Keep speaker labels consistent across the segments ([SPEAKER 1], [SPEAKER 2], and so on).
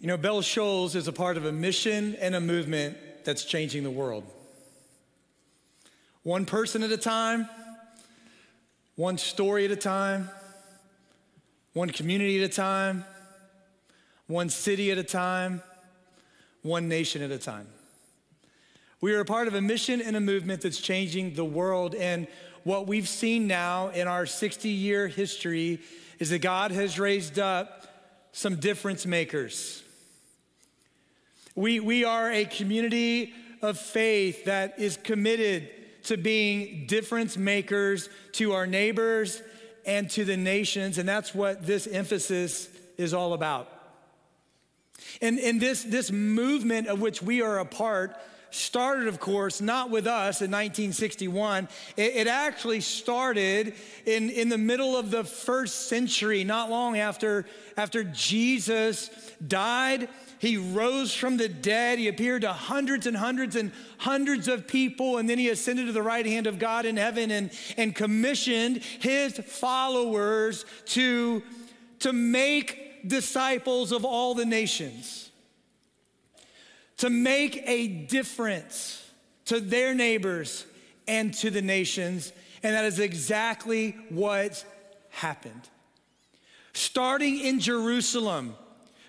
[SPEAKER 1] You know, Bell Shoals is a part of a mission and a movement that's changing the world. One person at a time, one story at a time, one community at a time, one city at a time, one nation at a time. We are a part of a mission and a movement that's changing the world. And what we've seen now in our 60 year history is that God has raised up some difference makers. We, we are a community of faith that is committed to being difference makers to our neighbors and to the nations, and that's what this emphasis is all about. And, and this, this movement of which we are a part started, of course, not with us in 1961. It, it, actually started in, in the middle of the first century, not long after, after Jesus died. He rose from the dead. He appeared to hundreds and hundreds and hundreds of people, and then he ascended to the right hand of God in heaven and, and commissioned his followers to, to make disciples of all the nations to make a difference to their neighbors and to the nations. And that is exactly what happened. Starting in Jerusalem,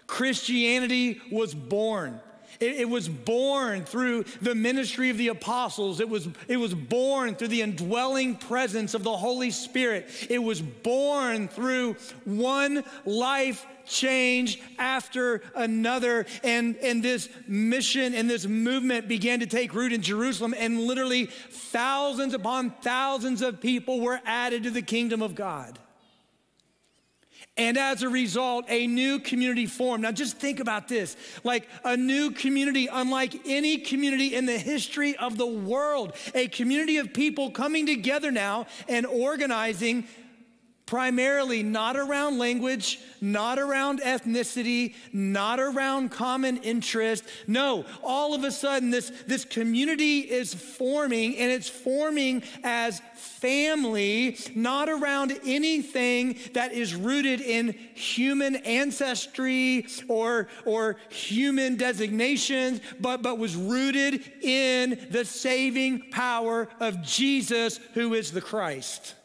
[SPEAKER 1] Christianity was born. It, it, was born through the ministry of the apostles. It was, it was born through the indwelling presence of the Holy Spirit. It was born through one life change after another. And, and this mission and this movement began to take root in Jerusalem, and literally thousands upon thousands of people were added to the kingdom of God. And as a result, a new community formed. Now, just think about this like a new community, unlike any community in the history of the world, a community of people coming together now and organizing primarily not around language, not around ethnicity, not around common interest. No, all of a sudden, this, this community is forming, and it's forming as family, not around anything that is rooted in human ancestry or, or human designations, but, but was rooted in the saving power of Jesus, who is the Christ.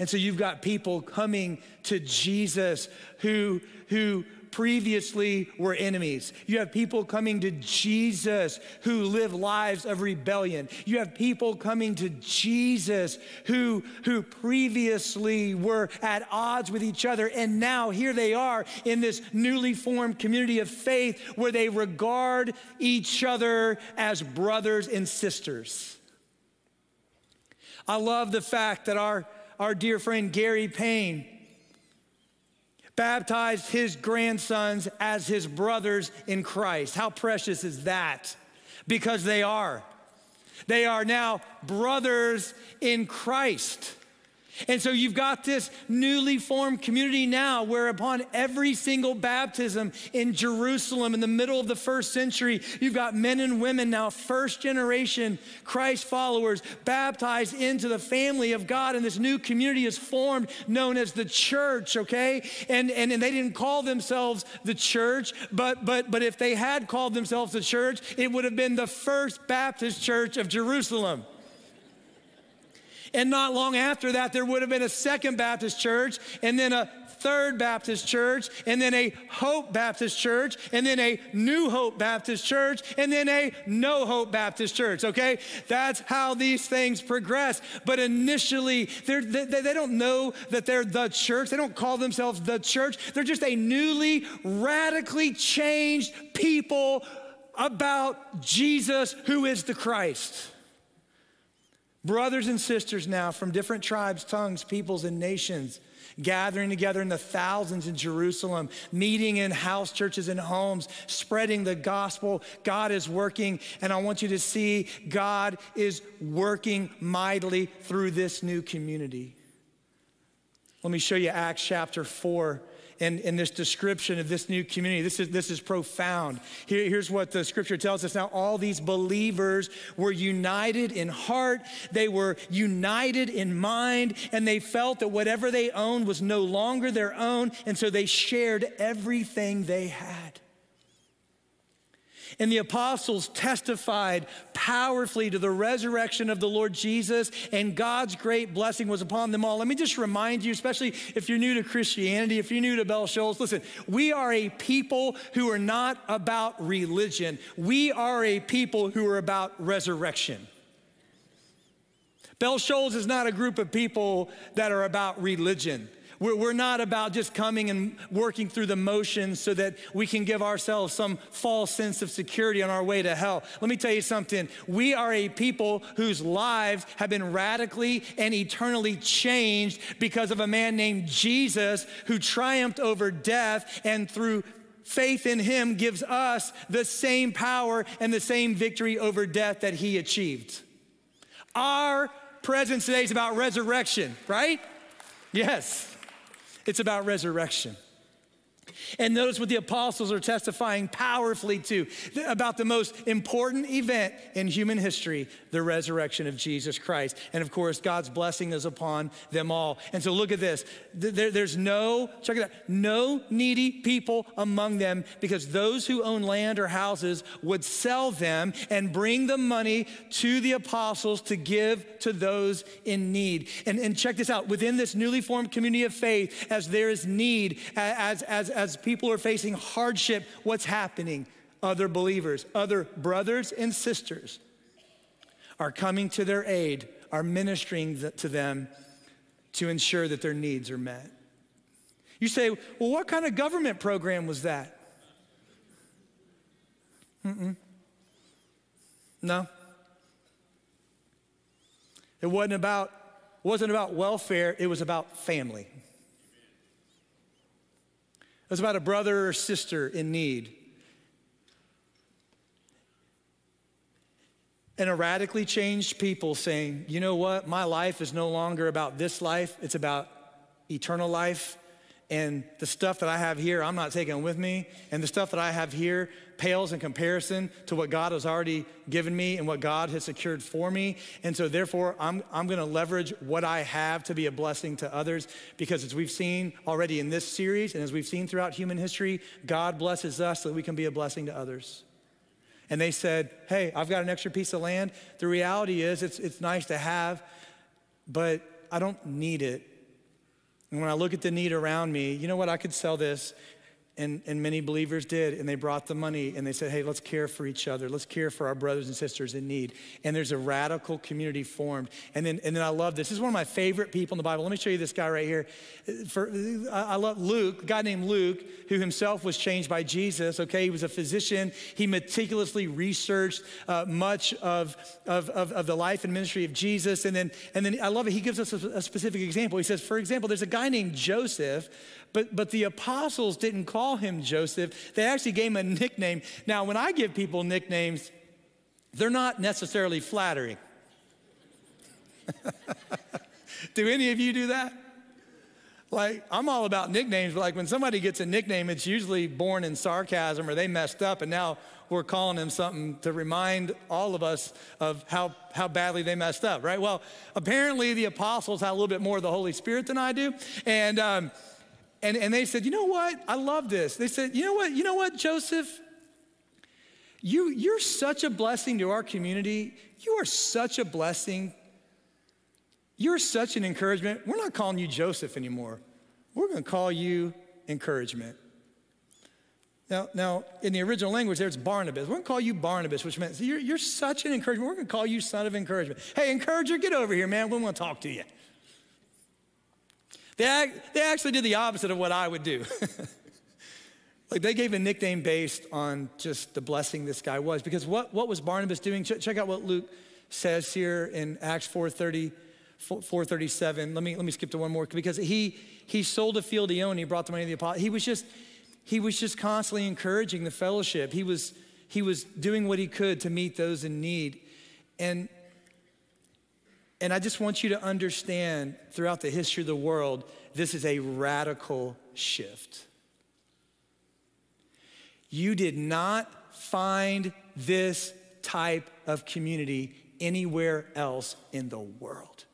[SPEAKER 1] And so you've got people coming to Jesus who, who previously were enemies. You have people coming to Jesus who live lives of rebellion. You have people coming to Jesus who, who previously were at odds with each other. And now here they are in this newly formed community of faith where they regard each other as brothers and sisters. I love the fact that our our dear friend Gary Payne baptized his grandsons as his brothers in Christ. How precious is that? Because they are. They are now brothers in Christ. And so you've got this newly formed community now where upon every single baptism in Jerusalem in the middle of the first century, you've got men and women now, first generation Christ followers, baptized into the family of God. And this new community is formed known as the church, okay? And, and, and they didn't call themselves the church, but, but, but if they had called themselves the church, it would have been the first Baptist church of Jerusalem. And not long after that, there would have been a second Baptist church, and then a third Baptist church, and then a Hope Baptist church, and then a New Hope Baptist church, and then a No Hope Baptist church, okay? That's how these things progress. But initially, they, they don't know that they're the church. They don't call themselves the church. They're just a newly, radically changed people about Jesus, who is the Christ. Brothers and sisters now from different tribes, tongues, peoples, and nations gathering together in the thousands in Jerusalem, meeting in house churches and homes, spreading the gospel. God is working, and I want you to see God is working mightily through this new community. Let me show you Acts chapter 4 in, in this description of this new community. This is, this is profound. Here, here's what the scripture tells us now all these believers were united in heart, they were united in mind, and they felt that whatever they owned was no longer their own, and so they shared everything they had. And the apostles testified powerfully to the resurrection of the Lord Jesus, and God's great blessing was upon them all. Let me just remind you, especially if you're new to Christianity, if you're new to Bell Shoals, listen, we are a people who are not about religion. We are a people who are about resurrection. Bell Shoals is not a group of people that are about religion. We're, we're not about just coming and working through the motions so that we can give ourselves some false sense of security on our way to hell. Let me tell you something. We are a people whose lives have been radically and eternally changed because of a man named Jesus who triumphed over death and through faith in him gives us the same power and the same victory over death that he achieved. Our presence today is about resurrection, right? Yes. It's about resurrection. And notice what the apostles are testifying powerfully to about the most important event in human history the resurrection of Jesus Christ. And of course, God's blessing is upon them all. And so look at this there, there's no, check it out, no needy people among them because those who own land or houses would sell them and bring the money to the apostles to give to those in need. And, and check this out within this newly formed community of faith, as there is need, as, as, as people are facing hardship, what's happening? Other believers, other brothers and sisters are coming to their aid, are ministering to them to ensure that their needs are met. You say, well, what kind of government program was that? Mm-mm. No. It wasn't about, wasn't about welfare, it was about family. It was about a brother or sister in need. And a radically changed people saying, you know what, my life is no longer about this life, it's about eternal life. And the stuff that I have here, I'm not taking with me. And the stuff that I have here pales in comparison to what God has already given me and what God has secured for me. And so, therefore, I'm, I'm going to leverage what I have to be a blessing to others because, as we've seen already in this series and as we've seen throughout human history, God blesses us so that we can be a blessing to others. And they said, Hey, I've got an extra piece of land. The reality is, it's, it's nice to have, but I don't need it. And when I look at the need around me, you know what? I could sell this. And, and many believers did, and they brought the money and they said, hey, let's care for each other. Let's care for our brothers and sisters in need. And there's a radical community formed. And then, and then I love this. This is one of my favorite people in the Bible. Let me show you this guy right here. For, I love Luke, a guy named Luke, who himself was changed by Jesus. Okay, he was a physician. He meticulously researched uh, much of, of, of, of, the life and ministry of Jesus. And then, and then I love it. He gives us a, a specific example. He says, for example, there's a guy named Joseph but, but the apostles didn't call him Joseph. They actually gave him a nickname. Now, when I give people nicknames, they're not necessarily flattering. do any of you do that? Like, I'm all about nicknames, but like when somebody gets a nickname, it's usually born in sarcasm or they messed up and now we're calling them something to remind all of us of how, how badly they messed up, right? Well, apparently the apostles had a little bit more of the Holy Spirit than I do. And, um, and, and they said, you know what? I love this. They said, you know what? You know what, Joseph? You, you're such a blessing to our community. You are such a blessing. You're such an encouragement. We're not calling you Joseph anymore. We're going to call you encouragement. Now, now, in the original language, there's Barnabas. We're going to call you Barnabas, which means you're, you're such an encouragement. We're going to call you son of encouragement. Hey, encourager, get over here, man. We want to talk to you. They, they actually did the opposite of what I would do. like they gave a nickname based on just the blessing this guy was. Because what, what was Barnabas doing? Ch- check out what Luke says here in Acts 430. 437. Let me let me skip to one more because he he sold a field he owned. He brought the money to the apostle. He was just he was just constantly encouraging the fellowship. He was he was doing what he could to meet those in need. And and I just want you to understand throughout the history of the world, this is a radical shift. You did not find this type of community anywhere else in the world.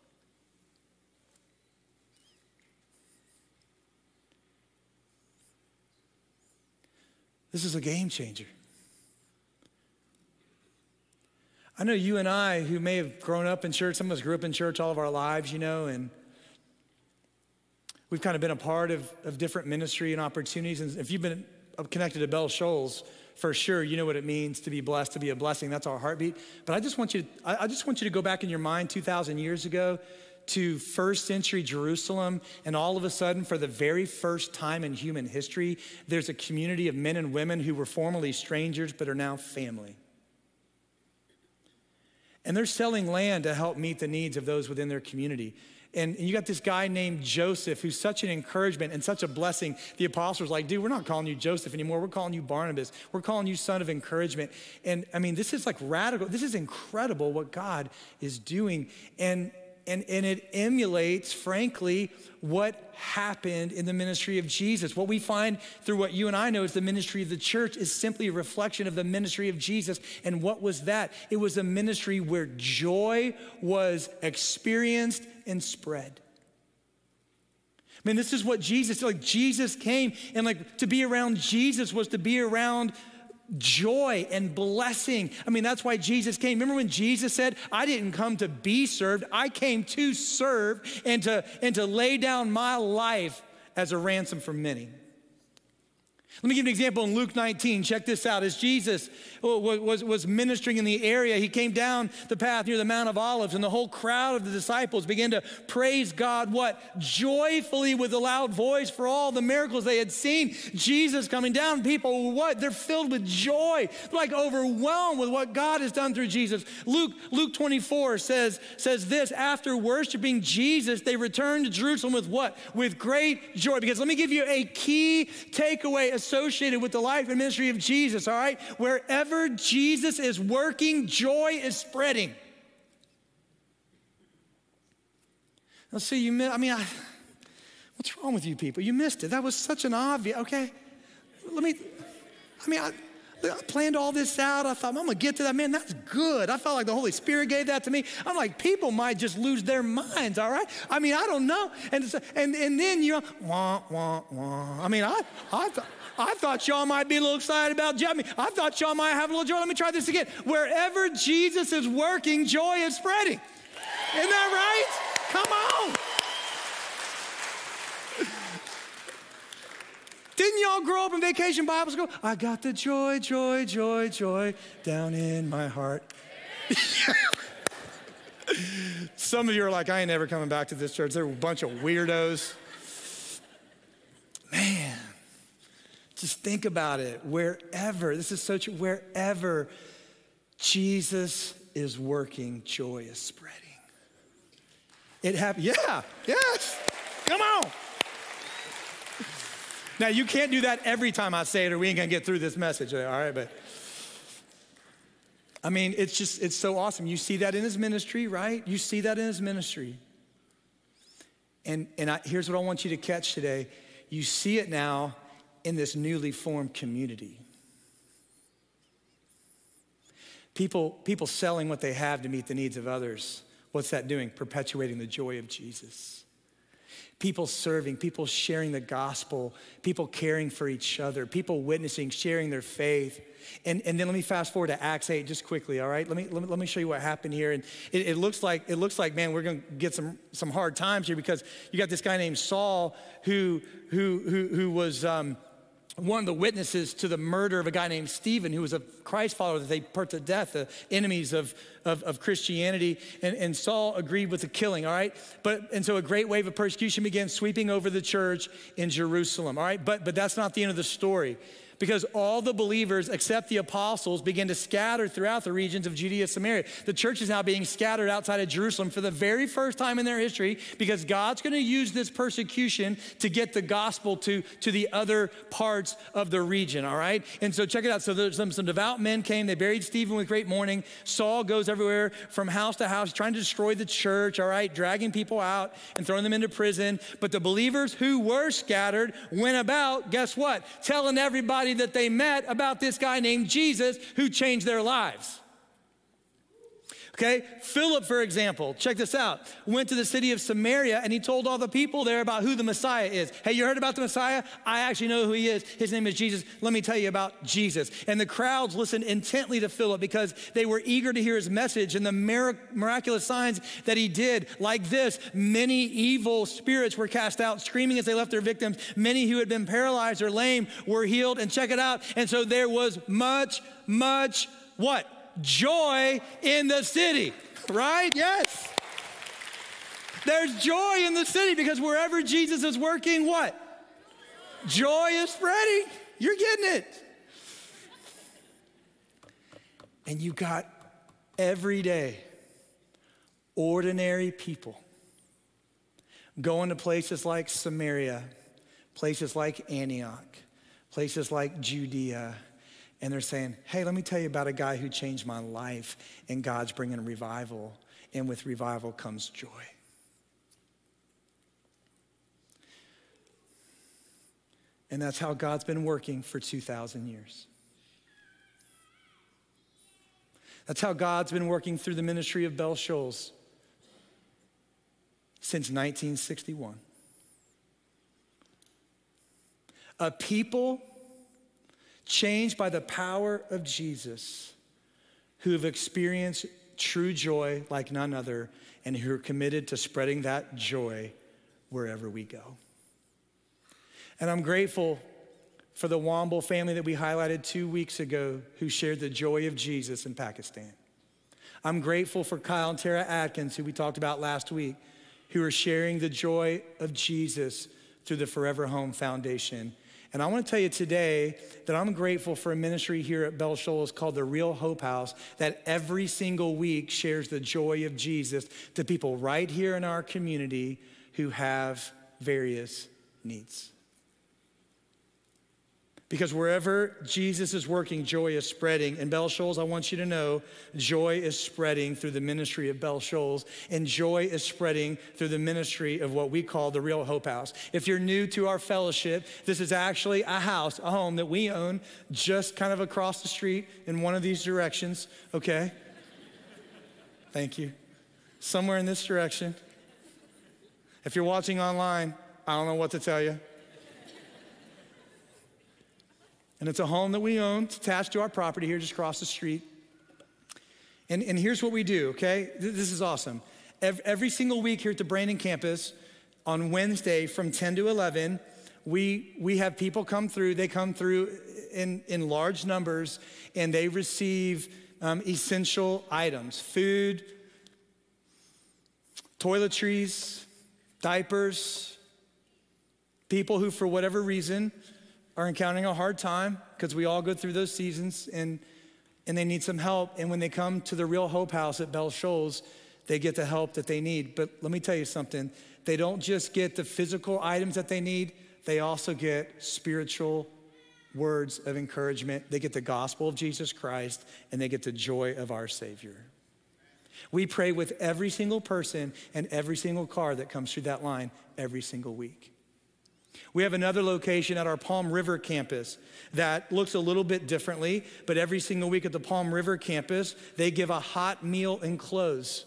[SPEAKER 1] This is a game changer. I know you and I, who may have grown up in church, some of us grew up in church all of our lives, you know, and we've kind of been a part of, of different ministry and opportunities. And if you've been connected to Bell Shoals, for sure, you know what it means to be blessed, to be a blessing. That's our heartbeat. But I just want you to, I just want you to go back in your mind 2,000 years ago to first century Jerusalem, and all of a sudden, for the very first time in human history, there's a community of men and women who were formerly strangers but are now family. And they're selling land to help meet the needs of those within their community. And, you got this guy named Joseph who's such an encouragement and such a blessing. The apostles like, dude, we're not calling you Joseph anymore. We're calling you Barnabas. We're calling you son of encouragement. And I mean, this is like radical. This is incredible what God is doing. And and, and it emulates, frankly, what happened in the ministry of Jesus. What we find through what you and I know is the ministry of the church is simply a reflection of the ministry of Jesus. And what was that? It was a ministry where joy was experienced and spread. I mean, this is what Jesus, like Jesus came, and like to be around Jesus was to be around joy and blessing. I mean, that's why Jesus came. Remember when Jesus said, I didn't come to be served, I came to serve and to, and to lay down my life as a ransom for many. Let me give an example in Luke 19. Check this out. As Jesus was, was ministering in the area, he came down the path near the Mount of Olives, and the whole crowd of the disciples began to praise God, what? Joyfully with a loud voice for all the miracles they had seen. Jesus coming down. People, what? They're filled with joy, like overwhelmed with what God has done through Jesus. Luke, Luke 24 says, says this after worshiping Jesus, they returned to Jerusalem with what? With great joy. Because let me give you a key takeaway associated with the life and ministry of Jesus, all right? Wherever Jesus is working, joy is spreading. Now, see, you, I mean, I, what's wrong with you people? You missed it. That was such an obvious, okay? Let me, I mean, I, I planned all this out. I thought, I'm gonna get to that. Man, that's good. I felt like the Holy Spirit gave that to me. I'm like, people might just lose their minds, all right? I mean, I don't know. And, and, and then, you know, wah, wah, wah. I mean, I, I thought, I thought y'all might be a little excited about joy. I thought y'all might have a little joy. Let me try this again. Wherever Jesus is working, joy is spreading. Isn't that right? Come on. Didn't y'all grow up in vacation Bible school? I got the joy, joy, joy, joy down in my heart. Some of you are like, I ain't never coming back to this church. They're a bunch of weirdos. Man. Just think about it. Wherever, this is such, wherever Jesus is working, joy is spreading. It happened. Yeah, yes. Come on. Now, you can't do that every time I say it, or we ain't gonna get through this message, all right? But I mean, it's just, it's so awesome. You see that in his ministry, right? You see that in his ministry. And, and I, here's what I want you to catch today you see it now in this newly formed community. People, people selling what they have to meet the needs of others. What's that doing? Perpetuating the joy of Jesus. People serving, people sharing the gospel, people caring for each other, people witnessing, sharing their faith. And, and then let me fast forward to Acts 8 just quickly, all right? Let me, let me, let me show you what happened here. And it, it looks like, it looks like, man, we're going to get some, some hard times here because you got this guy named Saul who, who, who, who was, um, one of the witnesses to the murder of a guy named Stephen, who was a Christ follower that they put to death, the enemies of, of, of, Christianity. And, and Saul agreed with the killing, all right? But, and so a great wave of persecution began sweeping over the church in Jerusalem, all right? But, but that's not the end of the story because all the believers except the apostles began to scatter throughout the regions of Judea and Samaria. The church is now being scattered outside of Jerusalem for the very first time in their history because God's going to use this persecution to get the gospel to, to the other parts of the region, all right? And so check it out. So there's some, some devout men came, they buried Stephen with great mourning. Saul goes everywhere from house to house trying to destroy the church, all right, dragging people out and throwing them into prison. But the believers who were scattered went about, guess what? Telling everybody everybody that they met about this guy named Jesus who changed their lives. Okay, Philip, for example, check this out, went to the city of Samaria and he told all the people there about who the Messiah is. Hey, you heard about the Messiah? I actually know who he is. His name is Jesus. Let me tell you about Jesus. And the crowds listened intently to Philip because they were eager to hear his message and the miraculous signs that he did. Like this, many evil spirits were cast out, screaming as they left their victims. Many who had been paralyzed or lame were healed. And check it out. And so there was much, much what? Joy in the city, right? Yes. There's joy in the city because wherever Jesus is working, what? Joy is spreading. You're getting it. And you got every day ordinary people going to places like Samaria, places like Antioch, places like Judea, and they're saying, hey, let me tell you about a guy who changed my life, and God's bringing revival, and with revival comes joy. And that's how God's been working for 2,000 years. That's how God's been working through the ministry of Bell Shoals since 1961. A people changed by the power of Jesus, who have experienced true joy like none other, and who are committed to spreading that joy wherever we go. And I'm grateful for the Womble family that we highlighted two weeks ago who shared the joy of Jesus in Pakistan. I'm grateful for Kyle and Tara Atkins, who we talked about last week, who are sharing the joy of Jesus through the Forever Home Foundation and I want to tell you today that I'm grateful for a ministry here at Bell Shoals called the Real Hope House that every single week shares the joy of Jesus to people right here in our community who have various needs. Because wherever Jesus is working, joy is spreading. And Bell Shoals, I want you to know, joy is spreading through the ministry of Bell Shoals, and joy is spreading through the ministry of what we call the Real Hope House. If you're new to our fellowship, this is actually a house, a home that we own just kind of across the street in one of these directions, okay? Thank you. Somewhere in this direction. If you're watching online, I don't know what to tell you. And it's a home that we own. It's attached to our property here just across the street. And, and here's what we do, okay? This is awesome. Every, single week here at the Brandon campus, on Wednesday from 10 to 11, we, we have people come through. They come through in, in large numbers and they receive um, essential items food, toiletries, diapers, people who, for whatever reason, are encountering a hard time because we all go through those seasons and, and they need some help. And when they come to the Real Hope House at Bell Shoals, they get the help that they need. But let me tell you something they don't just get the physical items that they need, they also get spiritual words of encouragement. They get the gospel of Jesus Christ and they get the joy of our Savior. We pray with every single person and every single car that comes through that line every single week. We have another location at our Palm River campus that looks a little bit differently, but every single week at the Palm River campus, they give a hot meal and clothes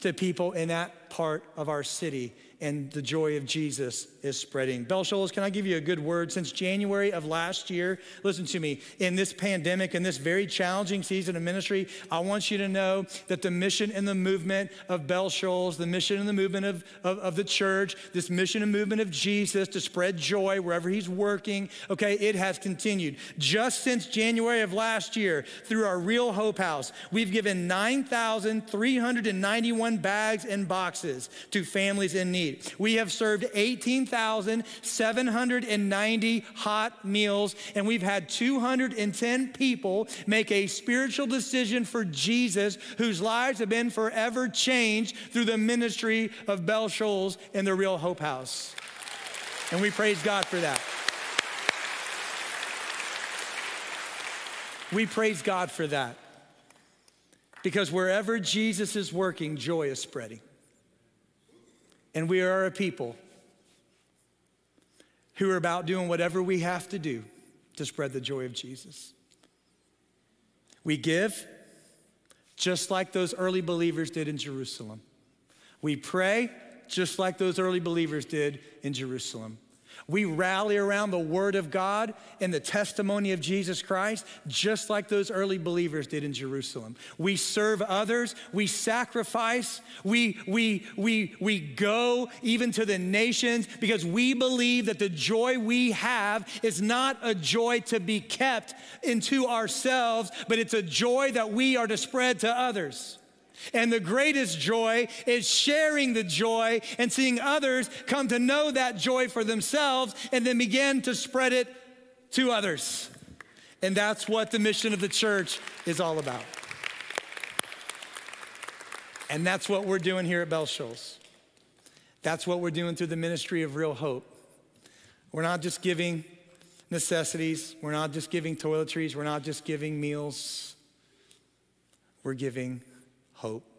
[SPEAKER 1] to people in that part of our city and the joy of Jesus is spreading. Bell Shoals, can I give you a good word? Since January of last year, listen to me, in this pandemic, in this very challenging season of ministry, I want you to know that the mission and the movement of Bell Shoals, the mission and the movement of, of, of the church, this mission and movement of Jesus to spread joy wherever he's working, okay, it has continued. Just since January of last year, through our Real Hope House, we've given 9,391 bags and boxes to families in need We have served 18,790 hot meals, and we've had 210 people make a spiritual decision for Jesus whose lives have been forever changed through the ministry of Bell Shoals and the Real Hope House. And we praise God for that. We praise God for that. Because wherever Jesus is working, joy is spreading. And we are a people who are about doing whatever we have to do to spread the joy of Jesus. We give just like those early believers did in Jerusalem. We pray just like those early believers did in Jerusalem. We rally around the Word of God and the testimony of Jesus Christ, just like those early believers did in Jerusalem. We serve others, we sacrifice, we, we, we, we go even to the nations because we believe that the joy we have is not a joy to be kept into ourselves, but it's a joy that we are to spread to others. And the greatest joy is sharing the joy and seeing others come to know that joy for themselves and then begin to spread it to others. And that's what the mission of the church is all about. And that's what we're doing here at Bell Shoals. That's what we're doing through the ministry of real hope. We're not just giving necessities, we're not just giving toiletries, we're not just giving meals, we're giving hope.